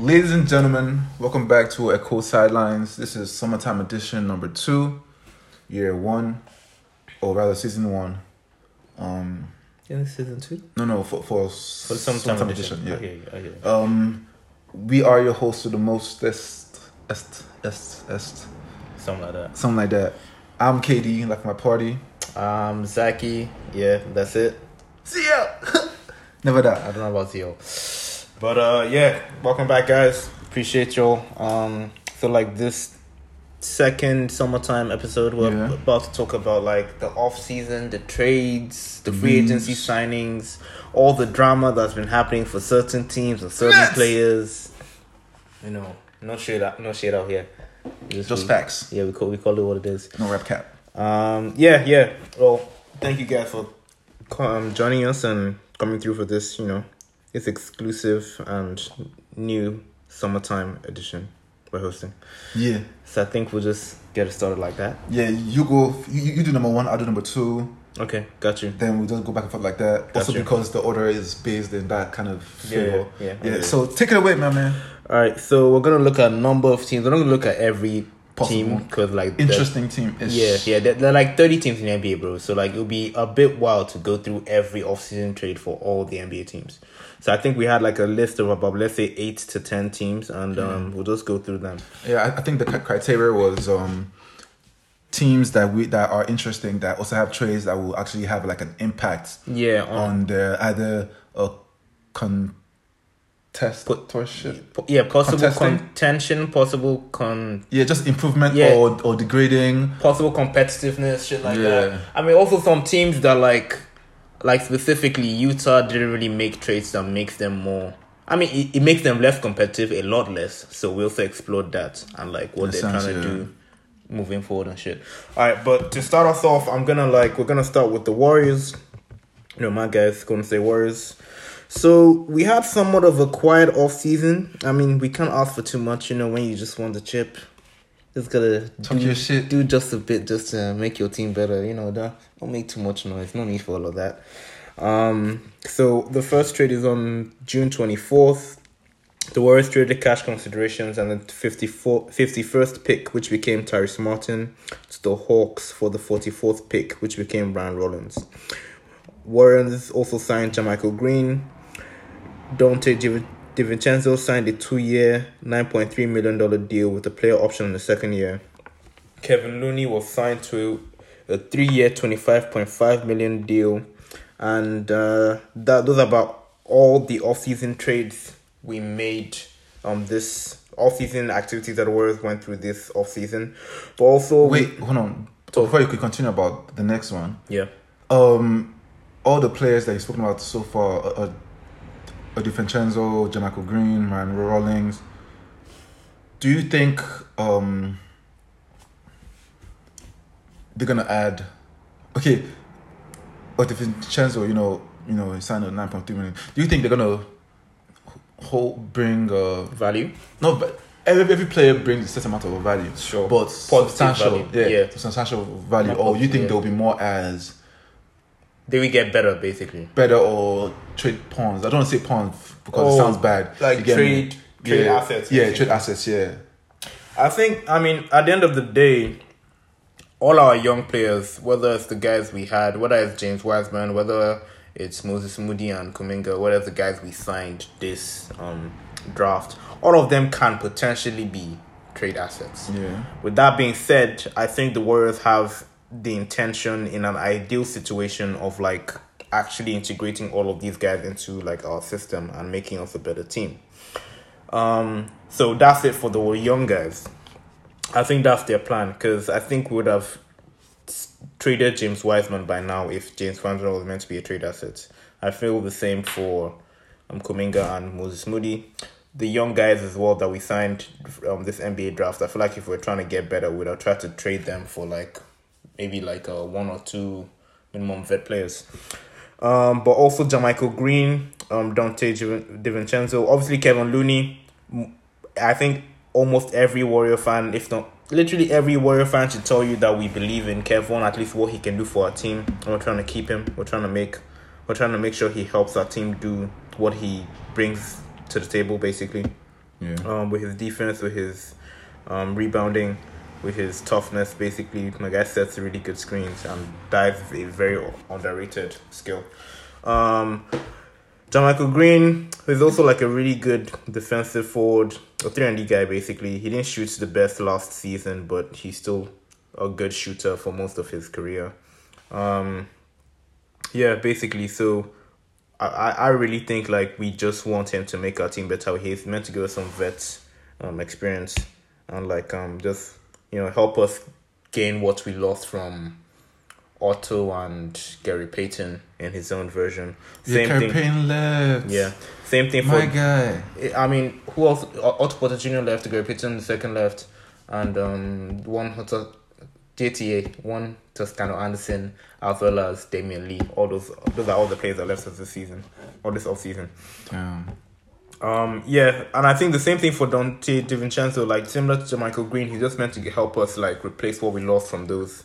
Ladies and gentlemen, welcome back to Echo Sidelines. This is summertime edition number two, year one, or rather season one. Um, In season two? no, no, for for, For the summertime, edition. yeah. I hear you, I hear you. Um, we are your hosts of the most est, est, est, est, Something like that. something like that. I'm KD, like my party. Um, Zaki, yeah, that's it. See ya. Never that. I don't know about Theo. But uh yeah, welcome back guys. Appreciate y'all. Um feel like this second summertime episode we're Yeah. about to talk about like the off season, the trades, the free Moves. agency signings, all the drama that's been happening for certain teams and certain Yes. players. You know, no shade out no shade out here. Just we- facts. Yeah, we call we call it what it is. No rap cap. Um, yeah, yeah. Well, thank you guys for um, joining us and coming through for this. You know, it's exclusive and new summertime edition we're hosting. Yeah, So I think we'll just get it started like that. yeah. You go. You, you do number one. I do number two. Okay, got you. Then we just go back and forth like that. Also Gotcha. because the order is based in that kind of flavor. yeah, yeah. yeah. So take it away, my man. All right, so we're gonna look at a number of teams. We're not gonna look at every Possible. team because like the- Interesting team. Yeah, yeah, there, there are like 30 teams in the NBA, bro. So like it'll be a bit wild to go through every offseason trade for all the NBA teams. So I think we had like a list of about let's say 8 to 10 teams and um we'll just go through them. Yeah, I, I think the criteria was um, teams that we that are interesting that also have trades that will actually have like an impact Yeah, on, on the either a contestorship. po- yeah, possible Contesting? contention, possible con Yeah, just improvement Yeah. or or degrading. possible competitiveness, shit like Yeah. that. I mean also some teams that like like specifically Utah didn't really make trades that makes them more I mean, it, it makes them less competitive, a lot less. So we also explored that and like what they're trying to yeah. do moving forward and shit. All right, but to start us off, I'm gonna like we're gonna start with the Warriors. You know, my guys gonna say Warriors. So we had somewhat of a quiet off season. I mean, we can't ask for too much. You know, when you just won the chip, just gotta Talk do, your shit. do just a bit just to make your team better. You know, don't, don't make too much noise. No need for all of that. Um, so the first trade is on June 24th. The Warriors traded cash considerations and the 54, 51st pick, which became Tyrese Martin, to the Hawks for the 44th pick, which became Brian Rollins. Warriors also signed JaMychal Green. Dante Div- DiVincenzo signed a two-year, $9.3 million deal with a player option in the second year. Kevin Looney was signed to a three-year, 25.5 million deal, and uh, that those are about all the off-season trades we made. Um, this off-season activities that Warriors went through this off-season, but also Wait, hold on. So- Before you could continue about the next one, yeah, um, all the players that you've spoken about so far, uh, uh, DiVincenzo, JaMychal Green, Ryan Rollins. Do you think um, they're gonna add? Okay, or DiVincenzo, you know, you know, he signed a nine point three million. Do you think they're gonna hold bring uh value. no, but every every player brings a certain amount of value, Sure. but substantial, value, yeah, yeah. substantial value. Not Or you think yeah. there'll be more as They will get better, basically. better or trade pawns. I don't want to say pawns because Oh, it sounds bad. like You trade- trade yeah. assets, Yeah, basically. trade assets. Yeah, I think, I mean, at the end of the day, all our young players, whether it's the guys we had, whether it's James Wiseman, whether it's Moses Moody and Kuminga, whether the guys we signed this um, draft, all of them can potentially be trade assets. yeah. With that being said, I think the Warriors have the intention in an ideal situation of like actually integrating all of these guys into like our system and making us a better team. Um, so that's it for the young guys. I think that's their plan because I think we would have traded James Wiseman by now if James Wiseman was meant to be a trade asset. I feel the same for um, Kuminga and Moses Moody. The young guys as well that we signed um this NBA draft. I feel like if we're trying to get better, we'd have tried to trade them for like maybe like a one or two minimum vet players. Um, but also JaMychal Green, um, Dante Div- DiVincenzo, obviously Kevin Looney. I think almost every Warrior fan, if not literally every Warrior fan, should tell you that we believe in Kevin, at least what he can do for our team. And we're trying to keep him. We're trying to make, we're trying to make sure he helps our team do what he brings to the table, basically. Yeah. um, with his defense, with his um, rebounding, with his toughness. Basically, my guy sets really good screens, and that is a very underrated skill. Um, John Michael Green is also like a really good defensive forward, a three and D guy. Basically, he didn't shoot the best last season, but he's still a good shooter for most of his career. Um, yeah, basically, so I, I I really think like we just want him to make our team better. He's meant to give us some vet um experience and like um just you know help us gain what we lost from Otto and Gary Payton in his own version. Same Gary thing. Payton left. Yeah, same thing My for. guy. I mean, who else? Otto Porter Jr. left, Gary Payton the second left, and um one Otto JTA, Juan Toscano Anderson, as well as Damion Lee. All those those are all the players that left us this season or this off season. Damn. Um, yeah, and I think the same thing for Dante DiVincenzo, like similar to Michael Green, he's just meant to help us like replace what we lost from those,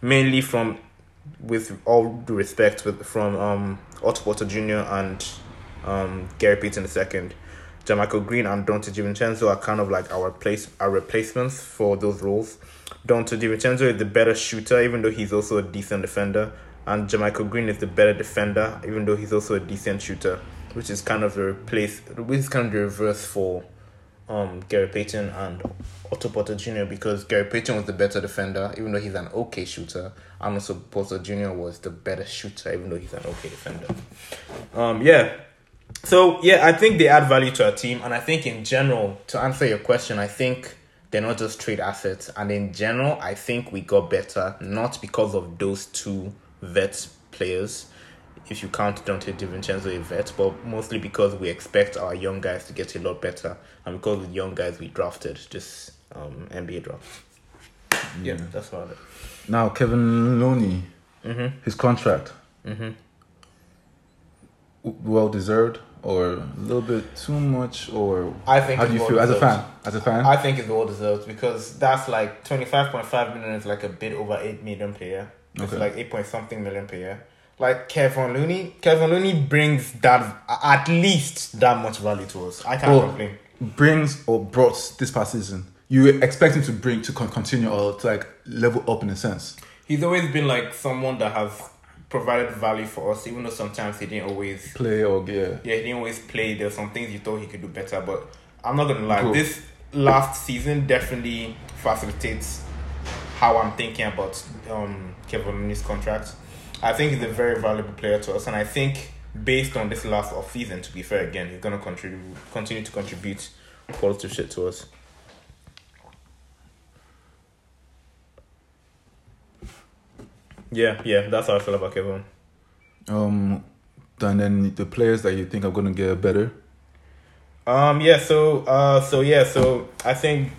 mainly from, with all due respect, with from um Otto Porter Jr. and um Gary Payton the second. Michael Green and Dante DiVincenzo are kind of like our place our replacements for those roles. Dante DiVincenzo is the better shooter, even though he's also a decent defender, and Michael Green is the better defender, even though he's also a decent shooter which is kind of the replace, which is kind of the reverse for um Gary Payton and Otto Porter Jr. because Gary Payton was the better defender, even though he's an okay shooter, and also Porter Jr. was the better shooter, even though he's an okay defender. Um, yeah. So yeah, I think they add value to our team, and I think in general, to answer your question, I think they're not just trade assets, and in general, I think we got better not because of those two vet players if you count Dante DiVincenzo a vet, but mostly because we expect our young guys to get a lot better, and because the young guys we drafted just um, NBA draft. Yeah, that's about it. Now Kevin Looney, Mm-hmm. his contract, Mm-hmm. well deserved or a little bit too much, or I think. how do you feel as a fan? As a fan, I think it's well deserved because that's like twenty five point five million is like a bit over eight million per year. It's Okay. like eight point something million per year. Like Kevin Looney, Kevin Looney brings that at least that much value to us. I can't Well, complain. brings or brought this past season. You expect him to bring to continue or to like level up in a sense. He's always been like someone that has provided value for us, even though sometimes he didn't always. Play or yeah. Yeah, he didn't always play. There's some things you thought he could do better, but I'm not gonna lie. Cool. This last season definitely facilitates how I'm thinking about um Kevin Looney's contract. I think he's a very valuable player to us, and I think based on this last off season, to be fair, again, he's gonna contribute, continue to contribute positive shit to us. Yeah, yeah, that's how I feel about Kevin. Um, and then the players that you think are gonna get better. Um. Yeah. So. Uh. So yeah. So I think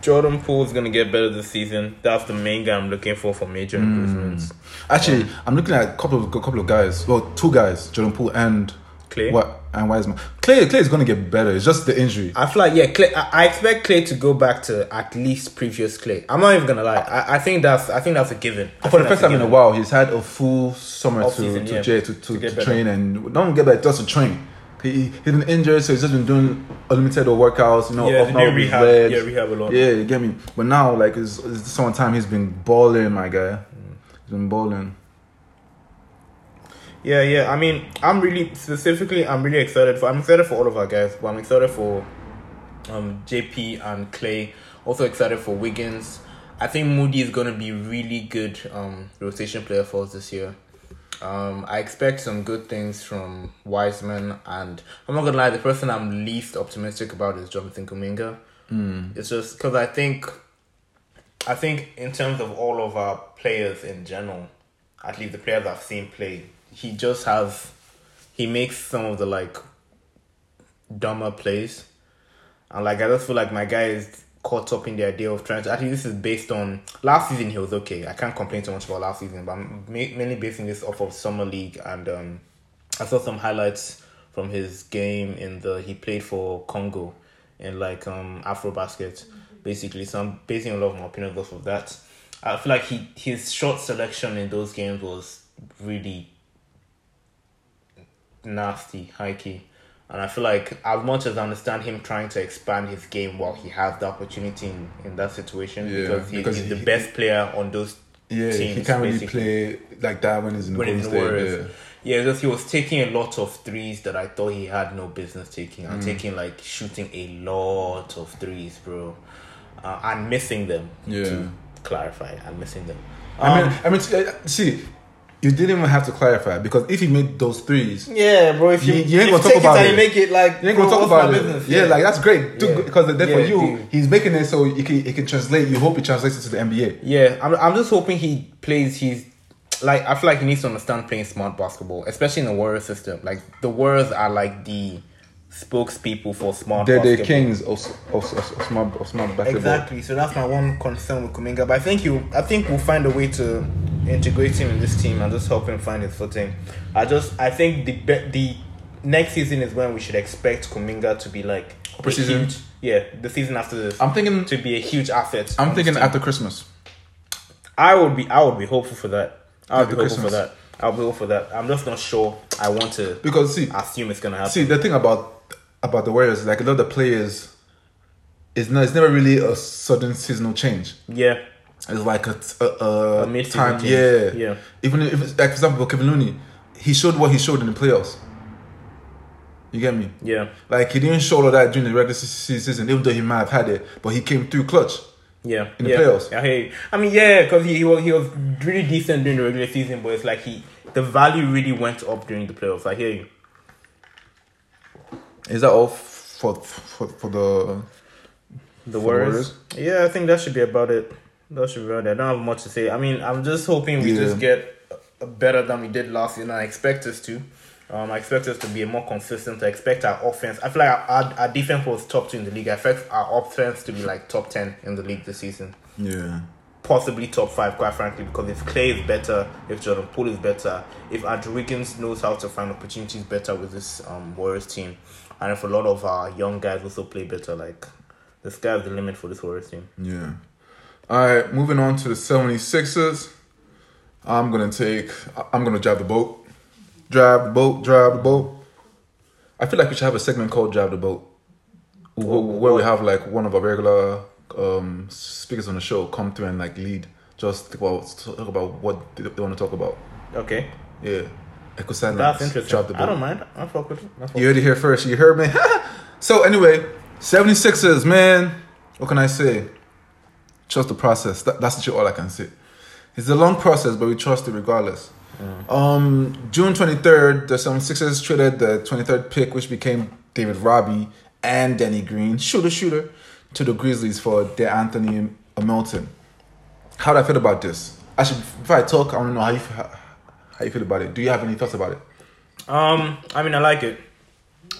Jordan Poole is gonna get better this season. That's the main guy I'm looking for for major hmm. improvements. Actually, I'm looking at a couple of a couple of guys. Well, two guys, Jordan Poole and Klay. what and Wiseman. Klay Klay is gonna get better. It's just the injury. I feel like yeah, Klay. I, I expect Klay to go back to at least previous Klay. I'm not even gonna lie. I, I think that's I think that's a given. I For the first time in a while, he's had a full summer Off to season, to, yeah. j- to, to, To to better. train and don't get better just to train. He he's been injured, so he's just been doing unlimited workouts. You know, Yeah, the now with rehab. legs. Yeah, rehab a lot. Yeah, you get me. But now, like, it's, it's some time he's been balling, my guy. He's been balling. Yeah, yeah. I mean, I'm really specifically, I'm really excited for. I'm excited for all of our guys, but I'm excited for um JP and Klay. Also excited for Wiggins. I think Moody is gonna be really good um rotation player for us this year. Um, I expect some good things from Wiseman, and I'm not gonna lie. The person I'm least optimistic about is Jonathan Kuminga. It's just because I think, I think in terms of all of our players in general, at least the players I've seen play, he just has, he makes some of the like dumber plays, and like I just feel like my guy is caught up in the idea of trying to. Actually, this is based on last season. He was okay. I can't complain too much about last season, but I'm mainly basing this off of summer league, and um, I saw some highlights from his game in the he played for Congo in like um AfroBasket, basically. So I'm basing a lot of my opinions off of that. I feel like he his shot selection in those games was really nasty, high key. And I feel like, as much as I understand him trying to expand his game while he has the opportunity in, in that situation, Yeah, because, he, because he's he- the best player on those Yeah, he can't really play like that when he's in the when he's in the Warriors. Yeah, just he was taking a lot of threes that I thought he had no business taking. Mm. And taking like shooting a lot of threes, bro, uh, and missing them. Yeah. To clarify, and missing them. I Um, mean, I mean, uh, see, you didn't even have to clarify because if he made those threes, yeah, bro. If you, You- you ain't if gonna talk take about it, and you make it like you ain't gonna talk about it. business? Yeah, like that's great Yeah. because then for you, dude. he's making it so he can, he can translate. You hope he translates it to the NBA. Yeah, I'm, I'm just hoping he plays. He's like I feel like he needs to understand playing smart basketball, especially in the Warriors system. Like the Warriors are like the spokespeople for smart. They're the kings of, of, of, of smart of smart basketball. Exactly. So that's my one concern with Kuminga. But I think you, I think we'll find a way to integrate him in this team and just help him find his footing. I just, I think the the next season is when we should expect Kuminga to be like Preseason? huge- yeah, the season after this. I'm thinking. to be a huge asset. I'm thinking after Christmas. I would be, I would be hopeful for that. I would After be hopeful for that. I'll be hopeful for that. I'm just not sure. I want to Because see, assume it's gonna happen. see the thing about about the Warriors, like a lot of the players, is not. It's never really a sudden seasonal change. yeah, It's like a, a, a, A time, change. yeah, Yeah. Even if, it's, like for example, Kevin Looney, he showed what he showed in the playoffs. You get me? yeah, Like he didn't show all of that during the regular se- se- season, even though he might have had it, but he came through clutch. yeah. In the yeah. playoffs. I hear you. I mean, yeah, because he, he was he was really decent during the regular season, but it's like he the value really went up during the playoffs. I hear you. Is that all for for for the? The the Warriors. Yeah, I think that should be about it. That should be about it. I don't have much to say. I mean, I'm just hoping we Yeah. just get uh, better than we did last year, and I expect us to. Um, I expect us to be more consistent. I expect our offense. I feel like our, our defense was top two in the league. I expect our offense to be like top ten in the league this season, Yeah. possibly top five, quite frankly. Because if Klay is better, if Jordan Poole is better, if Andrew Wiggins knows how to find opportunities better with this um Warriors team, and if a lot of our young guys also play better, like the sky's the limit for this Warriors team. Yeah. All right, moving on to the 76ers. I'm going to take, I'm going to drive the boat. Drive the boat, drive the boat. I feel like we should have a segment called Drive the Boat. wh- Where we have like one of our regular um, speakers on the show come through and like lead. Just talk about, talk about what they want to talk about. Okay. Yeah. That's interesting. The boat. I don't mind. I fuck with fuck You heard it here first. You heard me. so anyway, 76ers, man. What can I say? Trust the process. That, that's all I can say. It's a long process, but we trust it regardless. Um, June 23rd, the 76ers traded the 23rd pick, which became David Roddy and Danny Green, shooter shooter, to the Grizzlies for their Anthony Milton. How do I feel about this? Actually, before I talk, I want to know how you, how, how you feel about it. Do you have any thoughts about it? Um, I mean, I like it.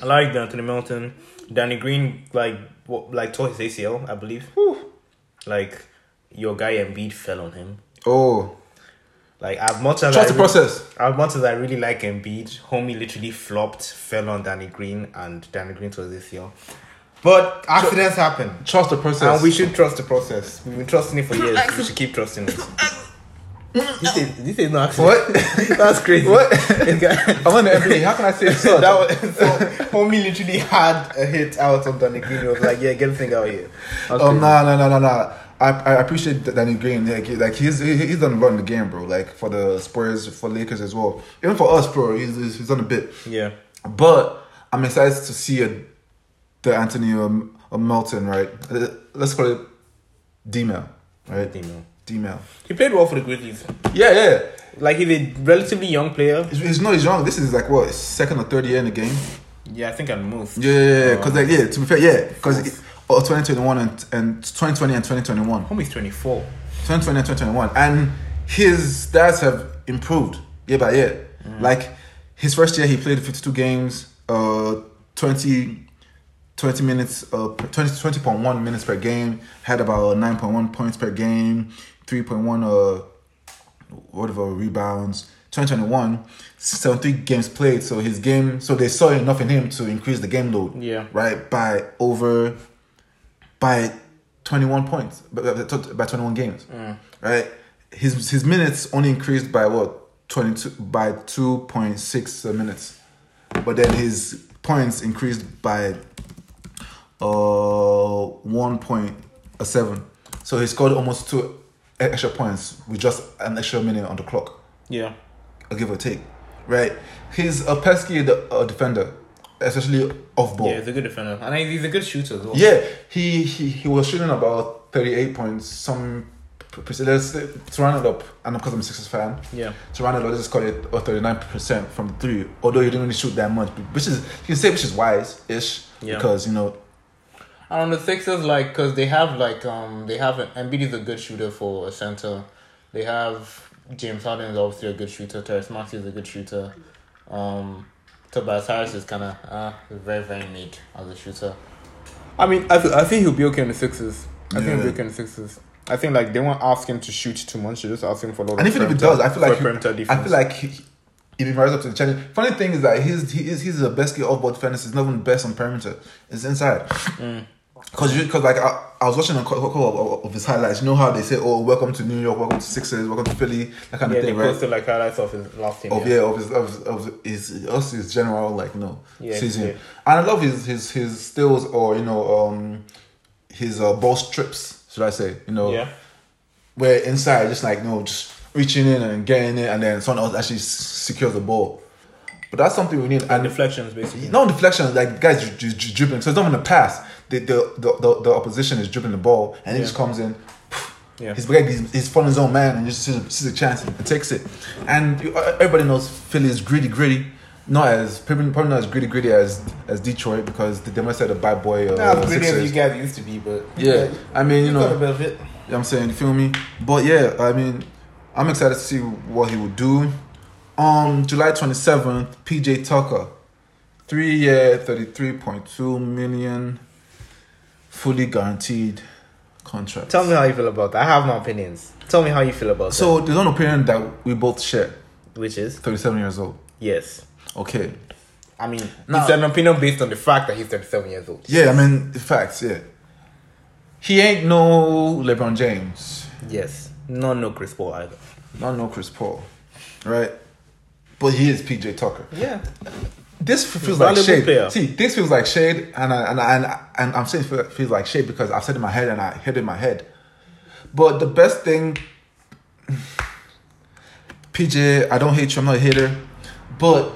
I like Anthony Melton, Danny Green, like what, like tore his ACL, I believe. Like your guy Embiid fell on him. Oh, Like as much as trust I the really- process. as much as I really like Embiid, homie literally flopped, fell on Danny Green, and Danny Green tore his ACL. But accidents happen. Trust the process. And we should trust the process. We've been trusting it for years. We should keep trusting it. This is, this is not. What? That's crazy. What? I'm on the NBA. How can I say so? that was so, homie literally had a hit out on Danny Green. He was like, "Yeah, get the thing out here." Oh no no no no no! I I appreciate that Danny Green. Like, like he's he's done a lot in the game, bro. Like for the Spurs, for Lakers as well. Even for us, bro. He's he's he's done a bit. Yeah, But I'm excited to see a, De'Anthony um, Melton, right? Let's call it D-Mail, right? D-Mail. D-Mail. he played well for the Grizzlies. Yeah, yeah. Like he's a relatively young player. It's, it's no, he's wrong. This is like what his second or third year in the game. Yeah, I think I moved. Yeah, yeah, yeah. Because like yeah, to be fair, yeah, because oh, 2021 and and 2020 and 2021. Homie's twenty four. 2020 and 2021 and his stats have improved year by year like his first year he played 52 games uh 20 20 minutes uh 20 20.1 minutes per game had about 9.1 points per game 3.1 uh whatever rebounds. 2021 73 games played so his game so they saw enough in him to increase the game load Yeah. right by over by 21 points by, by by 21 games right? His his minutes only increased by what? 22 by 2.6 minutes. But then his points increased by uh one point seven. So he scored almost two extra points with just an extra minute on the clock, Yeah. A give or take. Right? He's a pesky uh, defender, especially off ball. Yeah, he's a good defender. And he's a good shooter as well. Yeah, he, he he was shooting about 38 points. Some let's to round it up, and because I'm a Sixers fan, Yeah. to round it up, let's just call it a 39% from the three. Although he didn't really shoot that much, which is you can say which is wise ish Yeah. because you know And on the Sixers, like, because they have, like, um, they have, Embiid is a good shooter for a center. They have James Harden is obviously a good shooter. Terrence Maxey is a good shooter. Um, Tobias Harris is kind of uh, very, very neat as a shooter. I mean, I, th- I think he'll be okay in the Sixers. I think he'll be Yeah. okay in the Sixers. I think, like, they won't ask him to shoot too much. They just ask him for a lot And of even if he does, I feel like he, perimeter I feel like he, if he rises up to the challenge. Funny thing is that he's he is he's the best kid off ball defender. He's not even the best on perimeter. It's inside. Mm. Cause you, cause like I, I was watching a couple of, of his highlights. You know how they say, "Oh, welcome to New York, welcome to Sixers, welcome to Philly," that kind yeah, of they thing, right? posted, like, highlights of his last team. Of yeah, of his of his, of his also his general like you know Yeah, season. yeah. And I love his his his stills or you know um his uh, ball strips. Should I say you know Yeah. where inside just like you no just reaching in and getting it and then someone else actually secures the ball. But that's something we need. And And deflections, basically. no deflection, like guys ju- ju- ju- dribbling. So it's not even a pass. The the, the the the opposition is dribbling the ball and he Yeah. just comes in. Yeah. He's he's, he's his own man and just sees, a chance and takes it. And you- uh, everybody knows Philly is gritty, gritty. Not as probably, probably not as gritty, gritty as as Detroit because they must have the bad boy. Uh, Not as pretty as you guys used to be, but Yeah, I mean you know. a bit of it. You know what I'm saying? You feel me? But yeah, I mean, I'm excited to see what he will do. Um, July 27th, PJ Tucker, three year, 33.2 million, fully guaranteed contract. Tell me how you feel about that. I have my opinions. Tell me how you feel about So there's one opinion that we both share. Which is 37 years old. yes. Okay. I mean, Now- it's an opinion based on the fact that he's 37 years old. Yeah, I mean, the facts, yeah. He ain't no LeBron James. Yes. No, no Chris Paul either. Not no Chris Paul. Right? But he is PJ Tucker. Yeah. This feels like shade. player. See, this feels like shade, and I, and I, and, I, and I'm saying it feels like shade because I've said in my head and I hit in my head. But the best thing, PJ, I don't hate you. I'm not a hater, but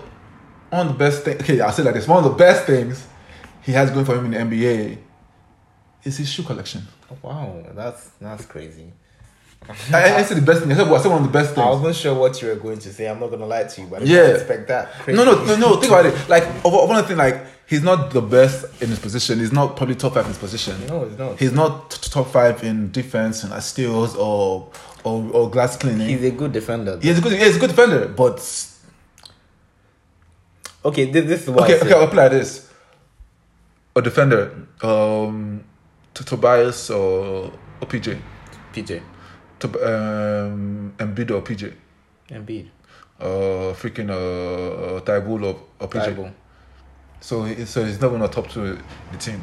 one of the best thing. Okay, I'll say like this. One of the best things he has going for him in the NBA is his shoe collection. Oh, wow, that's that's crazy. I, I said the best thing. I said, well, I said one of the best things. I wasn't sure what you were going to say. I'm not gonna lie to you, but I Yeah. didn't expect that. Crazy. No, no, no, no. Think about it. Like, one of the thing, like he's not the best in his position. He's not probably top five in his position. No, it's not. He's not top five in defense and steals or or, or glass cleaning. He's a good defender. he's a good. He's a good defender, but Okay, this, this is what okay, I okay. I'll apply this. A defender, um, to Tobias or or PJ, PJ. Um, Embiid or PJ, Embiid. uh, freaking uh, Thybulle or, or PJ. Thybulle. So he, so he's not the top to the team.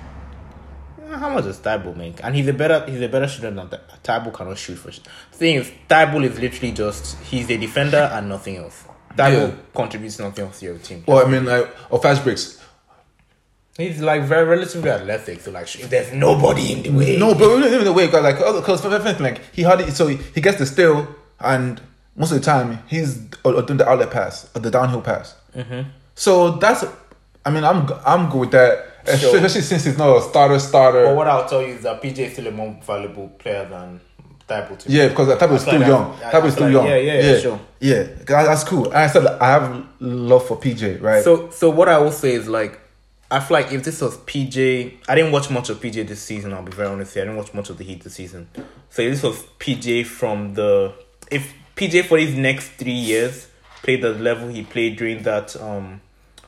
Uh, How much does Thybulle make? And he's a better he's a better shooter than that. Thybulle cannot shoot for shit. Thing is, Thybulle is literally just he's a defender and nothing else. Thybulle Yeah. contributes nothing else to your team. Well, I mean, like, or fast breaks. He's like very relatively athletic, so like sh- there's nobody in the way. No, but even in the way, because like, because for everything, like he had it, so he, he gets the steal, and most of the time he's doing the outlet pass or the downhill pass. Mm-hmm. So that's, I mean, I'm I'm good with that, Sure. especially since he's not a starter starter. But what I'll tell you is that PJ is still a more valuable player than Thybulle. yeah, because that type is still like young. I- is still feel young. like- yeah, yeah, yeah, sure. Yeah, that's cool. And I said I have love for PJ, right? So so what I will say is like I feel like if this was PJ, I didn't watch much of PJ this season. I'll be very honest here. I didn't watch much of the Heat this season. So if this was PJ from the if PJ for his next three years played the level he played during that um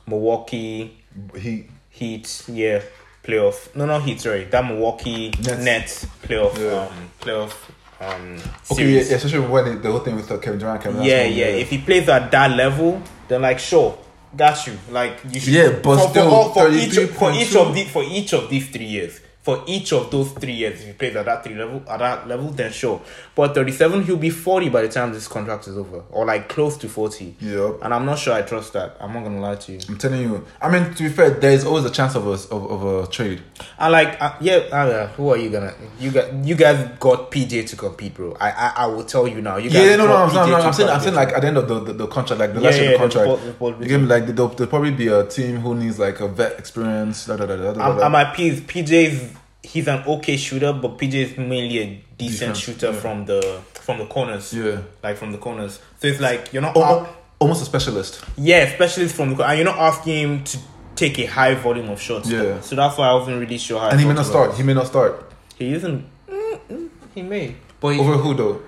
Milwaukee he Heat yeah playoff no not Heat sorry that Milwaukee Nets. Nets, playoff Yeah. um playoff um okay, yeah, especially when it, the whole thing with uh, Kevin Durant. Kevin Yeah, yeah. If he plays at that level, then like sure, got you. Like you should. Yeah, but for, still, for, all- for each for each of the for each of these three years, for each of those three years. If he plays at that three level, at that level, then sure. But thirty seven, he'll be forty by the time this contract is over, or like close to forty. Yep. And I'm not sure I trust that. I'm not gonna lie to you. I'm telling you. I mean, to be fair, there is always a chance of a of, of a trade. I like, uh, yeah. Uh, who are you gonna? You got, you guys got PJ to compete, bro. I, I, I will tell you now. You guys Yeah, no, no, no, no, no. I'm saying, I'm saying, like at the end of the the, the contract, like the Yeah, last year yeah, of the the contract, the Paul you give me like there'll, there'll probably be a team who needs like a vet experience. Da, da, da, da, da, I'm, da. I'm at peace. PJ's he's an okay shooter, but PJ is mainly a decent Defense, shooter yeah. from the from the corners. Yeah. like from the corners. So it's like you're not. Almo- a- almost a specialist. yeah, specialist from the corner, and you're not asking him to take a high volume of shots. Yeah. So that's why I wasn't really sure how. And he may not about start. He may not start. He isn't. mm, mm, He may, but he, Over who though?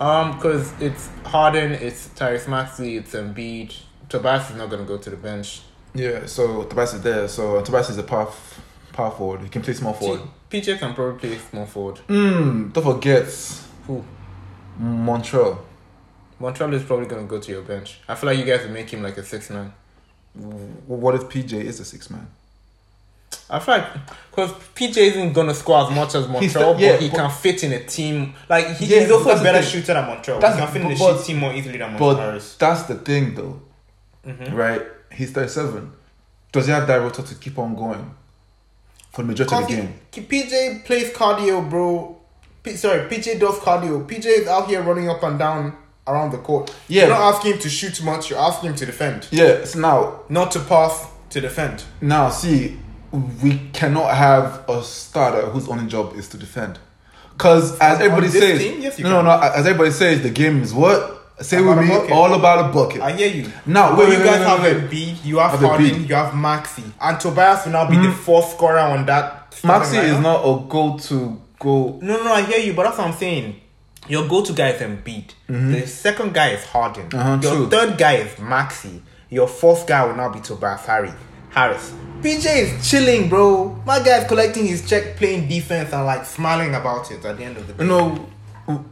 um, because it's Harden, it's Tyrese Maxey, it's Embiid. Tobias is not gonna go to the bench. Yeah, so Tobias is there. So Tobias is a power, f- power forward. He can play small forward. PJ can probably play small forward. Mm, don't forget Who? Montrezl. Montrezl is probably gonna go to your bench. I feel like you guys would make him like a six man. W- What if PJ is a six man? I feel like because PJ isn't gonna score as much as Montrezl, yeah, but he but- can fit in a team. Like he, Yeah, he's also a better shooter than Montrezl. That's- he can fit in the but- team more easily than Montrezl But Harris. that's the thing, though, Mm-hmm. right? He's thirty-seven. Does he have that rotor to keep on going for the majority of the game? PJ plays cardio, bro. P- sorry, PJ does cardio. PJ is out here running up and down around the court. Yeah. You're not asking him to shoot much. You're asking him to defend, Yeah. So now, not to pass to defend. now, see, we cannot have a starter whose only job is to defend. Because as everybody says, team? Yes, no, no, no. As everybody says, the game is what? Say About with me, all about a bucket. I hear you. Now, But wait, you wait, guys wait, have wait, a wait. B, you have Harden, you have Maxi, and Tobias will now be the fourth scorer on that. Maxi is not a go-to go. No, no, I hear you, but that's what I'm saying. Your go-to guy is Embiid. The second guy is Harden. Uh-huh, Your true. third guy is Maxi. Your fourth guy will now be Tobias Harry. Harris. PJ is chilling, bro. My guy's collecting his check, playing defense, and like smiling about it at the end of the day. You know,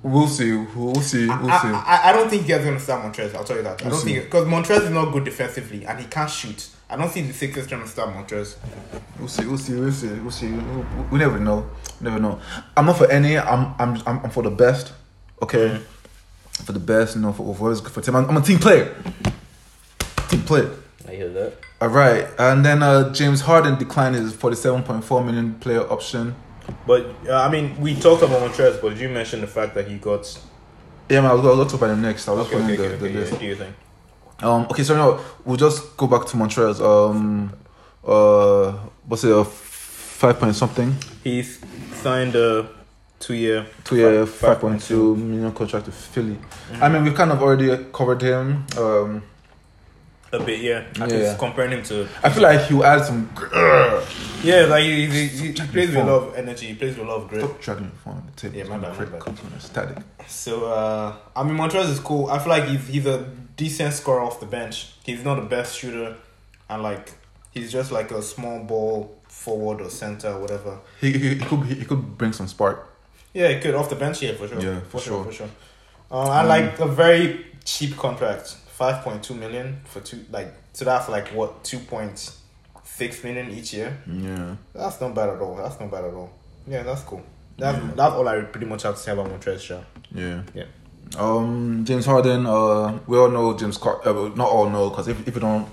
we'll see. We'll see. We'll I, see. I, I don't think he's gonna start Montrez. I'll tell you that. I We'll don't see. think because Montrez is not good defensively and he can't shoot. I don't see the Sixers trying to start Montrez. We'll see. We'll see. We'll see. We'll see. We, we- we never know. Never know. I'm not for any. I'm. I'm. I'm, I'm for the best. Okay. For the best. You know. For for, for team. I'm, I'm a team player. Team player. I hear that. All right. And then uh, James Harden declined his 47.4 million player option. But uh, I mean, we talked about Montrez, but did you mention the fact that he got? Yeah, man. I was go- I'll talk about him next. I was Okay, okay, in okay, the, the okay, list. yeah, do you think? Um. Okay. So no, we'll just go back to Montrez. Um. Uh. What's it? Uh, five point something. He's signed a two-year, two year Five- point two million contract with Philly. I mean, we've kind of already covered him. Um, a bit, yeah. I Yeah. think comparing him to, I feel like he'll add some. yeah, like he, he, he, he plays with a lot of energy. He plays with a lot of grit. Stop dragging your phone on the table. Yeah, my bad, my bad. comes on static. So uh, I mean, Montrez is cool. I feel like he's he's a decent scorer off the bench. He's not the best shooter, and like he's just like a small ball forward or center or whatever. He, he, he could he could bring some spark. Yeah, he could off the bench. Yeah, for sure. Yeah, for sure. for sure. Uh, and like a very cheap contract, five point two million for two. Like so that's like what two point six million each year. Yeah. That's not bad at all. That's not bad at all. Yeah, that's cool. That's that's all I pretty much have to say about Montrez. Sure. Yeah. Yeah. Um, James Harden. Uh, we all know James. Car- uh, not all know because if if you don't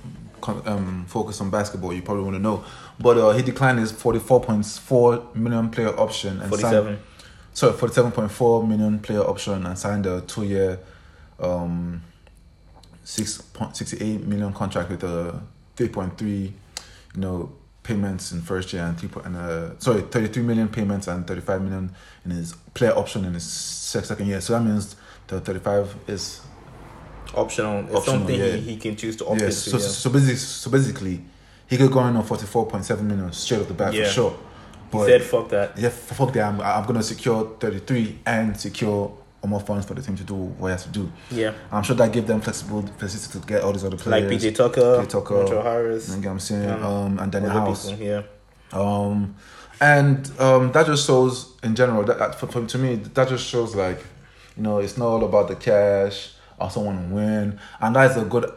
um focus on basketball, you probably want to know. But uh, he declined his forty four point four million player option and signed- Forty-seven. sorry, forty seven point four million player option and signed a two year, um, six point sixty eight million contract with a three point three, you know, payments in first year and three point and uh sorry thirty three million payments and thirty five million in his player option in his second year. So that means the thirty five is Optional. It's Optional, something yeah. he, he can choose to opt yes. into. So, yeah. so basically, so basically, he could go in on forty four point seven million straight off the bat Yeah. for sure. he But said, "Fuck that." yeah, fuck that. I'm, I'm gonna secure 33 and secure more funds for the team to do what he has to do. Yeah, I'm sure that give them flexible flexibility to get all these other players. like. PJ Tucker, PJ Tucker, Montrezl Harrell, You know what I'm saying? Yeah. Um, and Danuel House. people, Yeah, Um, and um, that just shows in general that, that for, for, to me that just shows like you know it's not all about the cash or someone win, and that is a good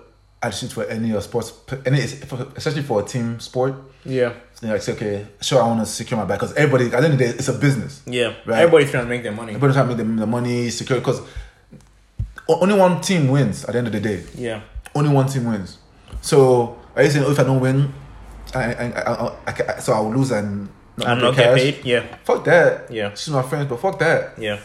attitude for any uh, sports, any especially for a team sport. Yeah. Know, like say, okay, sure, I want to secure my back because everybody at the end of the day, it's a business. Yeah. Right. Everybody's trying to make their money. Everybody's trying to make the, the money secure because only one team wins at the end of the day. Yeah. Only one team wins. So are you saying oh, if I don't win, I, I, I, I, I, I so I will lose and And pay not get paid. Yeah. Fuck that. Yeah. She's my friend, but fuck that. Yeah.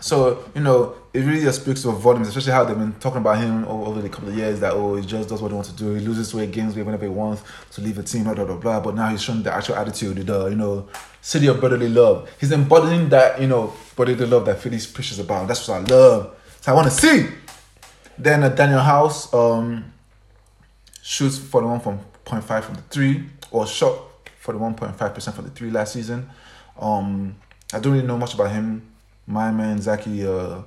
So you know, it really just speaks of volumes, especially how they've been talking about him over the couple of years. That oh, he just does what he wants to do. He loses weight, gains weight whenever he wants to leave the team, blah blah blah blah. But now he's showing the actual attitude, the you know, city of brotherly love. He's embodying that you know brotherly love that Phillies preaches about. That's what I love. So I want to see. Then uh, Danuel House um shoots forty one from point five from the three, or shot forty one point five percent from the three last season. Um, I don't really know much about him. My man Zaki uh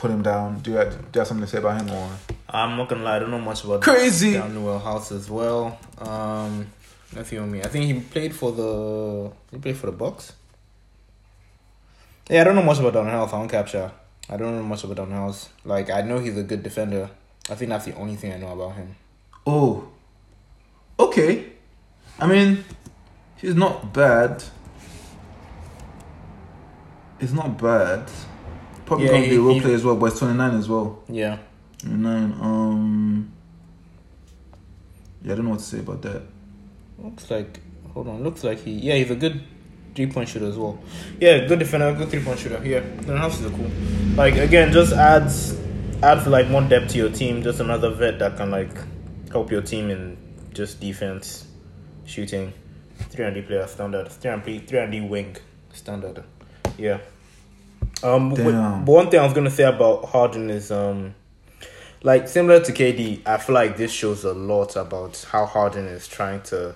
put him down. Do you, have, do you have something to say about him or I'm not gonna lie, I don't know much about crazy? Danuel House as well. Um, nothing on me. I think he played for the. He played for the Bucks. Yeah, I don't know much about Danuel House. I don't capture. I don't know much about Danuel House. Like I know he's a good defender. I think that's the only thing I know about him. Oh, okay. I mean, he's not bad. He's not bad. Probably Yeah, gonna he- be a role he- player as well, but he's twenty nine as well. Yeah. Nine. Um. Yeah, I don't know what to say about that. Looks like hold on, looks like he yeah, he's a good three point shooter as well. Yeah, good defender, good three point shooter. Yeah. The house is cool. Like again, just adds adds like more depth to your team, just another vet that can like help your team in just defense, shooting. Three and D player standard. Three and D three and D wing standard. Yeah. Um Damn. but one thing I was gonna say about Harden is um like similar to KD, I feel like this shows a lot about how Harden is trying to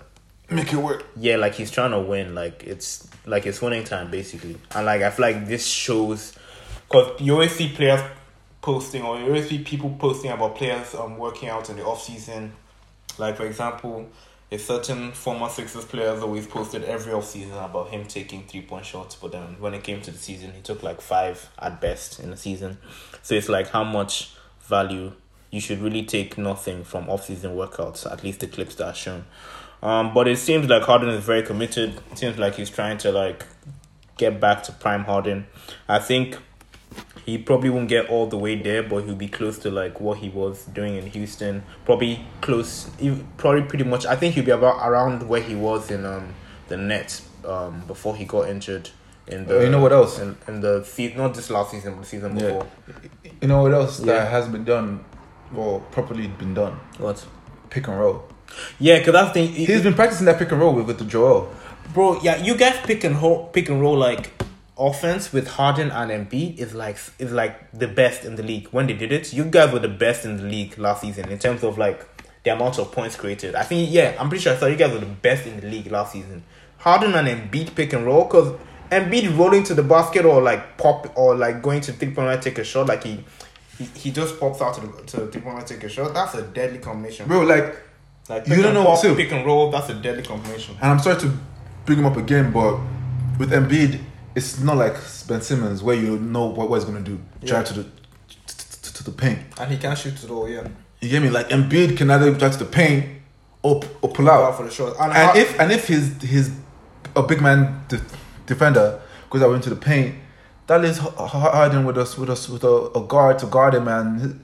Make it work. yeah, like he's trying to win. Like it's like it's winning time basically, and like I feel like this shows because you always see players posting or you always see people posting about players um working out in the off season. Like for example, a certain former Sixers players always posted every off season about him taking three point shots, but then when it came to the season, he took like five at best in the season. So it's like how much value you should really take nothing from off season workouts. At least the clips that are shown. Um, but it seems like Harden is very committed. It seems like he's trying to like get back to prime Harden. I think he probably won't get all the way there, but he'll be close to like what he was doing in Houston. Probably close, probably pretty much. I think he'll be about around where he was in um the Nets um before he got injured. In the You know what else? In, in the season, not this last season, but the season Yeah. before. You know what else Yeah. that has been done, or properly been done? What? Pick and roll. Yeah, because that's the. He's been practicing that pick and roll with, with the Joel. Bro, yeah, you guys pick and roll, pick and roll like offense with Harden and Embiid is like is like the best in the league. When they did it, you guys were the best in the league last season in terms of like the amount of points created. I think yeah, I'm pretty sure I saw you guys were the best in the league last season. Harden and Embiid pick and roll because Embiid rolling to the basket or like pop or like going to three point line take a shot like he. He, he just pops out to the to the three point line take a shot. That's a deadly combination. Bro, like, like you don't know- pop, so- pick and roll. That's a deadly combination. and I'm sorry to bring him up again, but with Embiid, it's not like Ben Simmons where you know what, what he's gonna do. Drive to the to, to, to the paint. And he can shoot it all, yeah. You get me? Like Embiid can either drive to the paint or or pull Out out. for the shot. And, And Har- if and if his his a big man de- defender goes out into the paint, that leaves H- H- Harden with us with us with a, a guard to guard him, and he,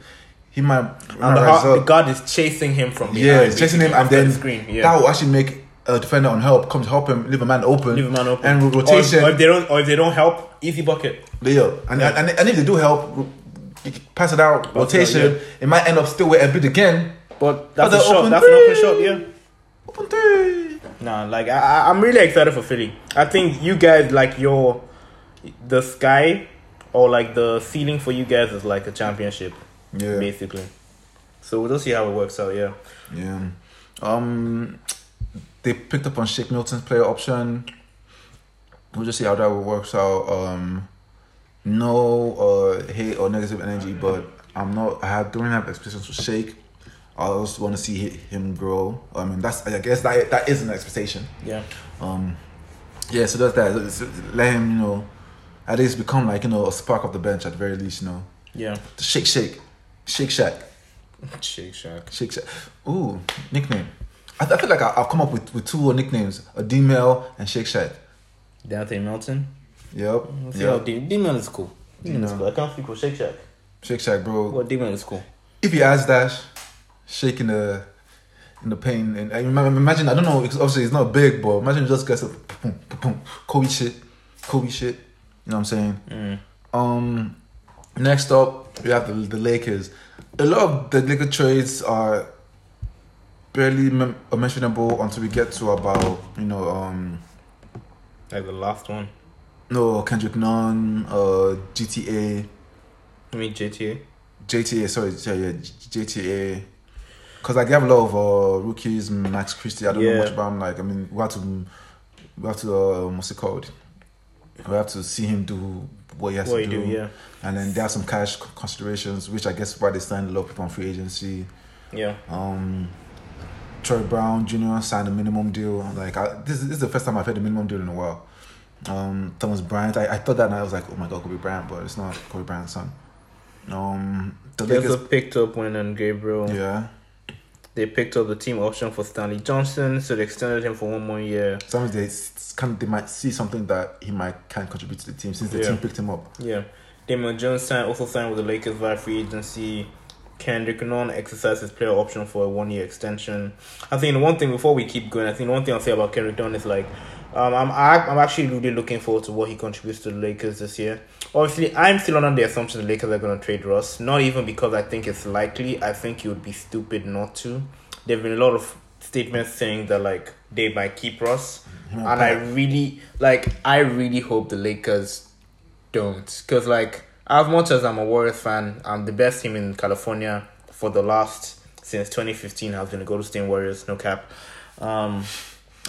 he might and the, rise the guard is chasing him from behind. Yeah, he's chasing him, and then the screen. Yeah. that will actually make a defender on help come to help him, leave a man open, Leave a man open. and with Or if, rotation. or if they don't, or if they don't help, easy bucket. Yeah, and, Yeah. and and if they do help, pass it out, it out, rotation. yeah. It might end up still with a bit again. But that's a shot. That's an open three. shot. Yeah. Open three. Nah, like I- I'm really excited for Philly. I think you guys like your the sky or like the ceiling for you guys is like a championship, Yeah, basically. So we'll just see how it works out. Yeah. yeah. Um, they picked up on Shake Milton's player option. We'll just see how that works out. Um, no uh, hate or negative energy, but I'm not. I have, don't have expectations for Shake. I also want to see him grow. I mean, that's I guess that that is an expectation. Yeah. Um, yeah, so that's that. Let him, you know, at least become like you know a spark of the bench at the very least. You know, Yeah. shake, shake, shake, shack. Shake Shack. Shake Shack. Ooh, nickname. I, I feel like I, I've come up with, with two nicknames: a D-Mail and Shake Shack. De'Anthony Melton. Yep. Yep. D D-Mail is cool. D-Mail is cool. I can't speak for Shake Shack. Shake Shack, bro. What D-Mail is cool. If you ask Dash, shaking the in the pain, and I imagine I don't know because obviously it's not big, but imagine just gets a boom, boom, boom, Kobe shit, Kobe shit. You know what I'm saying? Mm. Um, next up we have the the Lakers. A lot of the Lakers trades are barely mem- mentionable until we get to about you know um Like the last one. no Kendrick Nunn, uh GTA, I mean JTA. JTA. Sorry, yeah, yeah JTA. Cause like they have a lot of uh, rookies, Max Christie. I don't know much about him. Like I mean, we have to, we have to uh, what's it called? We have to see him do what he has What to do. do, yeah. And then there are some cash considerations, which I guess why they signed a lot of people on free agency. Yeah. Um, Troy Brown Jr. signed a minimum deal. Like I, this, this is the first time I've heard a minimum deal in a while. Um, Thomas Bryant. I, I thought that and I was like, oh my god, Kobe Bryant, but it's not Kobe Bryant's son. Um, the They Lakers. also picked up Wenyen Gabriel. Yeah, They picked up the team option for Stanley Johnson, so they extended him for one more year. sometimes they can they might see something that he might can contribute to the team since the Yeah. team picked him up. Yeah. Damian Jones signed, also signed with the Lakers via free agency. Kendrick Nunn exercised his player option for a one year extension. I think the one thing before we keep going, I think the one thing I'll say about Kendrick Nunn is like, um, I'm I, I'm actually really looking forward to what he contributes to the Lakers this year. Obviously, I'm still under the assumption the Lakers are going to trade Russ. Not even because I think it's likely. I think it would be stupid not to. There've been a lot of statements saying that like they might keep Russ, and I really like. I really hope the Lakers don't because like as much as i'm a warriors fan i'm the best team in california for the last since 2015 has been the golden state warriors no cap. Um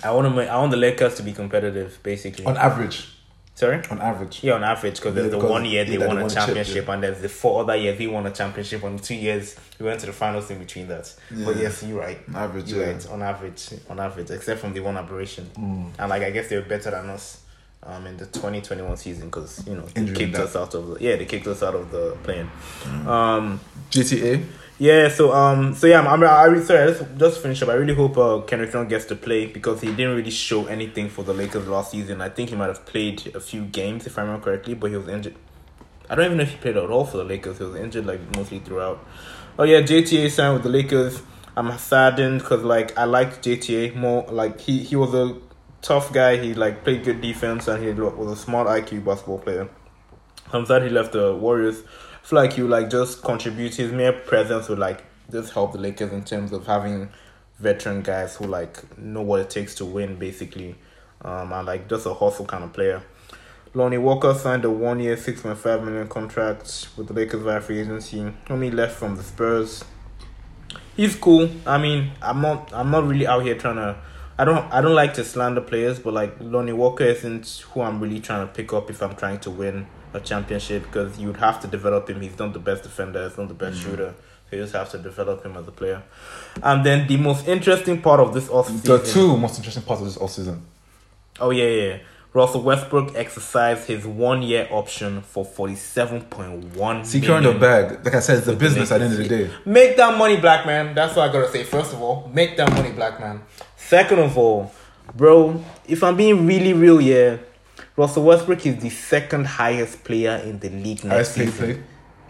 i want to make i want the lakers to be competitive basically. On average, sorry? On average. yeah on average because there's Yeah, the one year they yeah, won a a chip, championship and there's the four other years they won a championship and two years we went to the finals in between that. But yes you're right. On average, you're yeah. right on average on average except from the one aberration. Mm. and like I guess they were better than us um in the 2021 season because you know they Injury kicked and us out of the yeah they kicked us out of the plane. Um GTA. yeah so um so yeah I'm, I'm I really sorry let's just finish up. I really hope uh, Kendrick Nunn gets to play because he didn't really show anything for the Lakers last season. I think he might have played a few games if I remember correctly, but he was injured. I don't even know if he played at all for the Lakers. He was injured like mostly throughout. Oh yeah, JTA signed with the Lakers. I'm saddened because like I liked JTA more. Like he he was a tough guy. He like played good defense and he was a smart IQ basketball player. I'm sad he left the Warriors. I feel like he would like just contribute. His mere presence would like just help the Lakers in terms of having veteran guys who like know what it takes to win basically. Um and like just a hustle kind of player. Lonnie Walker signed a one year six point five million contract with the Lakers via free agency. Only left from the Spurs. He's cool. I mean, I'm not I'm not really out here trying to I don't I don't like to slander players, but like Lonnie Walker isn't who I'm really trying to pick up if I'm trying to win a championship because you'd have to develop him. He's not the best defender, he's not the best mm. shooter. So you just have to develop him as a player. And then the most interesting part of this off The two most interesting parts of this offseason. Oh yeah, yeah. yeah. Russell Westbrook exercised his one year option for forty seven point one. Securing the bag, like I said, it's a business at the end of the day. Make that money, black man. That's what I gotta say. First of all, make that money, black man. Second of all, bro, if I'm being really real, yeah, Russell Westbrook is the second highest player in the league next season. play?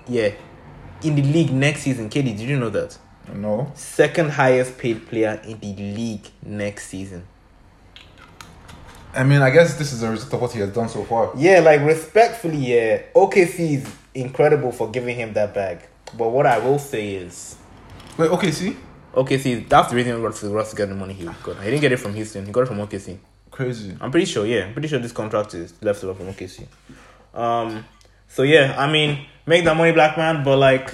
Yeah, in the league next season. Katie, did you know that? No. Second highest paid player in the league next season. I mean, I guess this is a result of what he has done so far. Yeah, like respectfully, yeah, OKC is incredible for giving him that bag. But what I will say is, Wait, okay, see? OKC, that's the reason Russ, Russ got the money he got. He didn't get it from Houston, he got it from OKC. Crazy. I'm pretty sure, yeah. I'm pretty sure this contract is left over from OKC. Um, so yeah, I mean, make that money, black man. But like,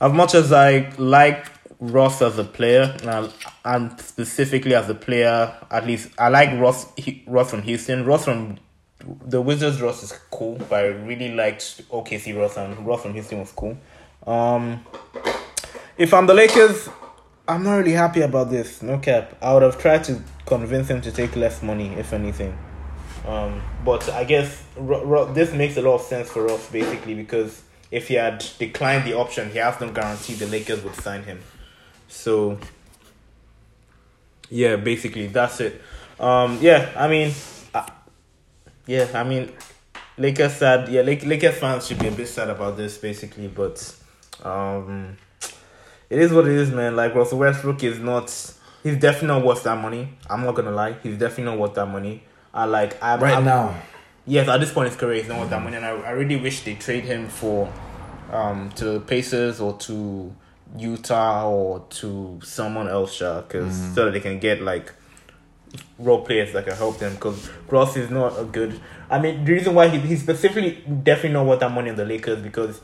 as much as I like Ross as a player, and, I- and specifically as a player, at least I like Ross. He, Ross from Houston. Ross from the Wizards. Ross is cool, but I really liked OKC Ross, and Ross from Houston was cool. Um, if I'm the Lakers, I'm not really happy about this. No cap. I would have tried to convince him to take less money, if anything. Um, but I guess this makes a lot of sense for us, basically, because if he had declined the option, he has no guarantee the Lakers would sign him. So, yeah, basically that's it. Um, yeah, I mean, yeah, I mean, Lakers sad. Yeah, Lake, Lakers fans should be a bit sad about this, basically, but um, it is what it is, man. Like Russell Westbrook is not. He's definitely not worth that money. I'm not gonna lie. He's definitely not worth that money. I like. I'm, Right I'm- now. Yes, at this point in his career, he's not worth that money, and I, I really wish they trade him for, um, to the Pacers or to Utah or to someone else, because so that they can get like role players that can help them. Because Ross is not a good. I mean, the reason why he, he's specifically definitely not worth that money on the Lakers because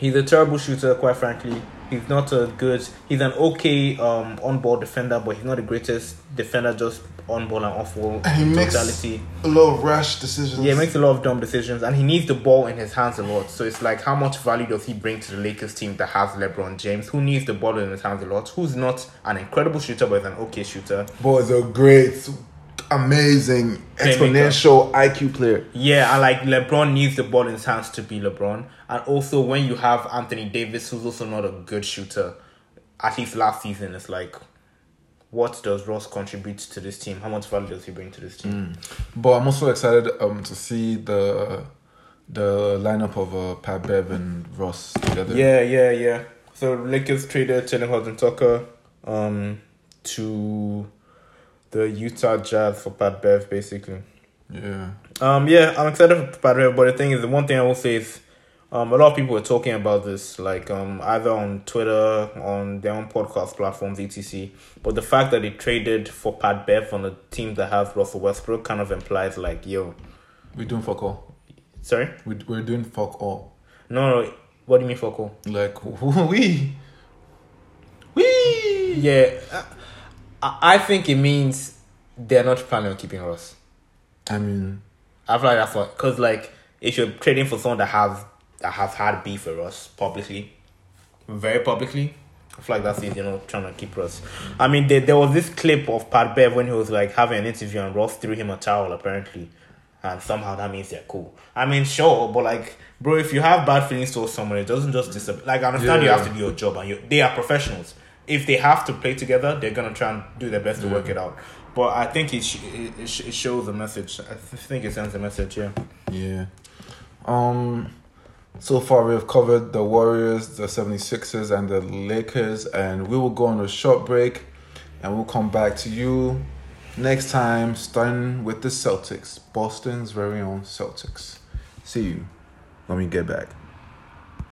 he's a terrible shooter. Quite frankly, he's not a good. He's an okay um on ball defender, but he's not the greatest defender. Just on ball and off ball He makes totality. a lot of rash decisions. Yeah, he makes a lot of dumb decisions, and he needs the ball in his hands a lot. So it's like, how much value does he bring to the Lakers team that has LeBron James, who needs the ball in his hands a lot, who's not an incredible shooter but is an okay shooter. But is a great, amazing, exponential IQ player. Yeah, I like LeBron needs the ball in his hands to be LeBron, and also when you have Anthony Davis, who's also not a good shooter, at least last season, it's like. What does Ross contribute to this team? How much value does he bring to this team? But I'm also excited um to see the the lineup of uh, Pat Bev and Ross together. Yeah, yeah, yeah. So Lakers traded Talen Horton-Tucker um to the Utah Jazz for Pat Bev basically. Yeah. Um yeah, I'm excited for Pat Bev, but the thing is the one thing I will say is um a lot of people were talking about this like um either on Twitter, on their own podcast platforms, etc. But the fact that they traded for Pat Bev on a team that has Russell Westbrook kind of implies like, yo, We're doing fuck all. sorry? We, we're doing fuck all. No, no, what do you mean for cool? Like, we. We. Yeah, I, think it means they're not planning on keeping Ross. I mean, I feel like that's what, because like if you're trading for someone that has that has had beef with Russ publicly, very publicly, I feel like that's it. You know, trying to keep Russ. I mean, there, there was this clip of Pat Bev when he was like having an interview and Ross threw him a towel apparently, and somehow that means they're cool. I mean, sure, but like, bro, if you have bad feelings towards someone, it doesn't just disappear. Like, I understand you Yeah. have to do your job, and you they are professionals. If they have to play together, they're gonna try and do their best to work it out. But I think it, sh- it, it sh- it shows a message. I think it sends a message. Yeah. yeah. Um, so far we've covered the Warriors, the 76ers, and the Lakers, and we will go on a short break, and we'll come back to you next time, starting with the Celtics, Boston's very own Celtics. See you when we get back.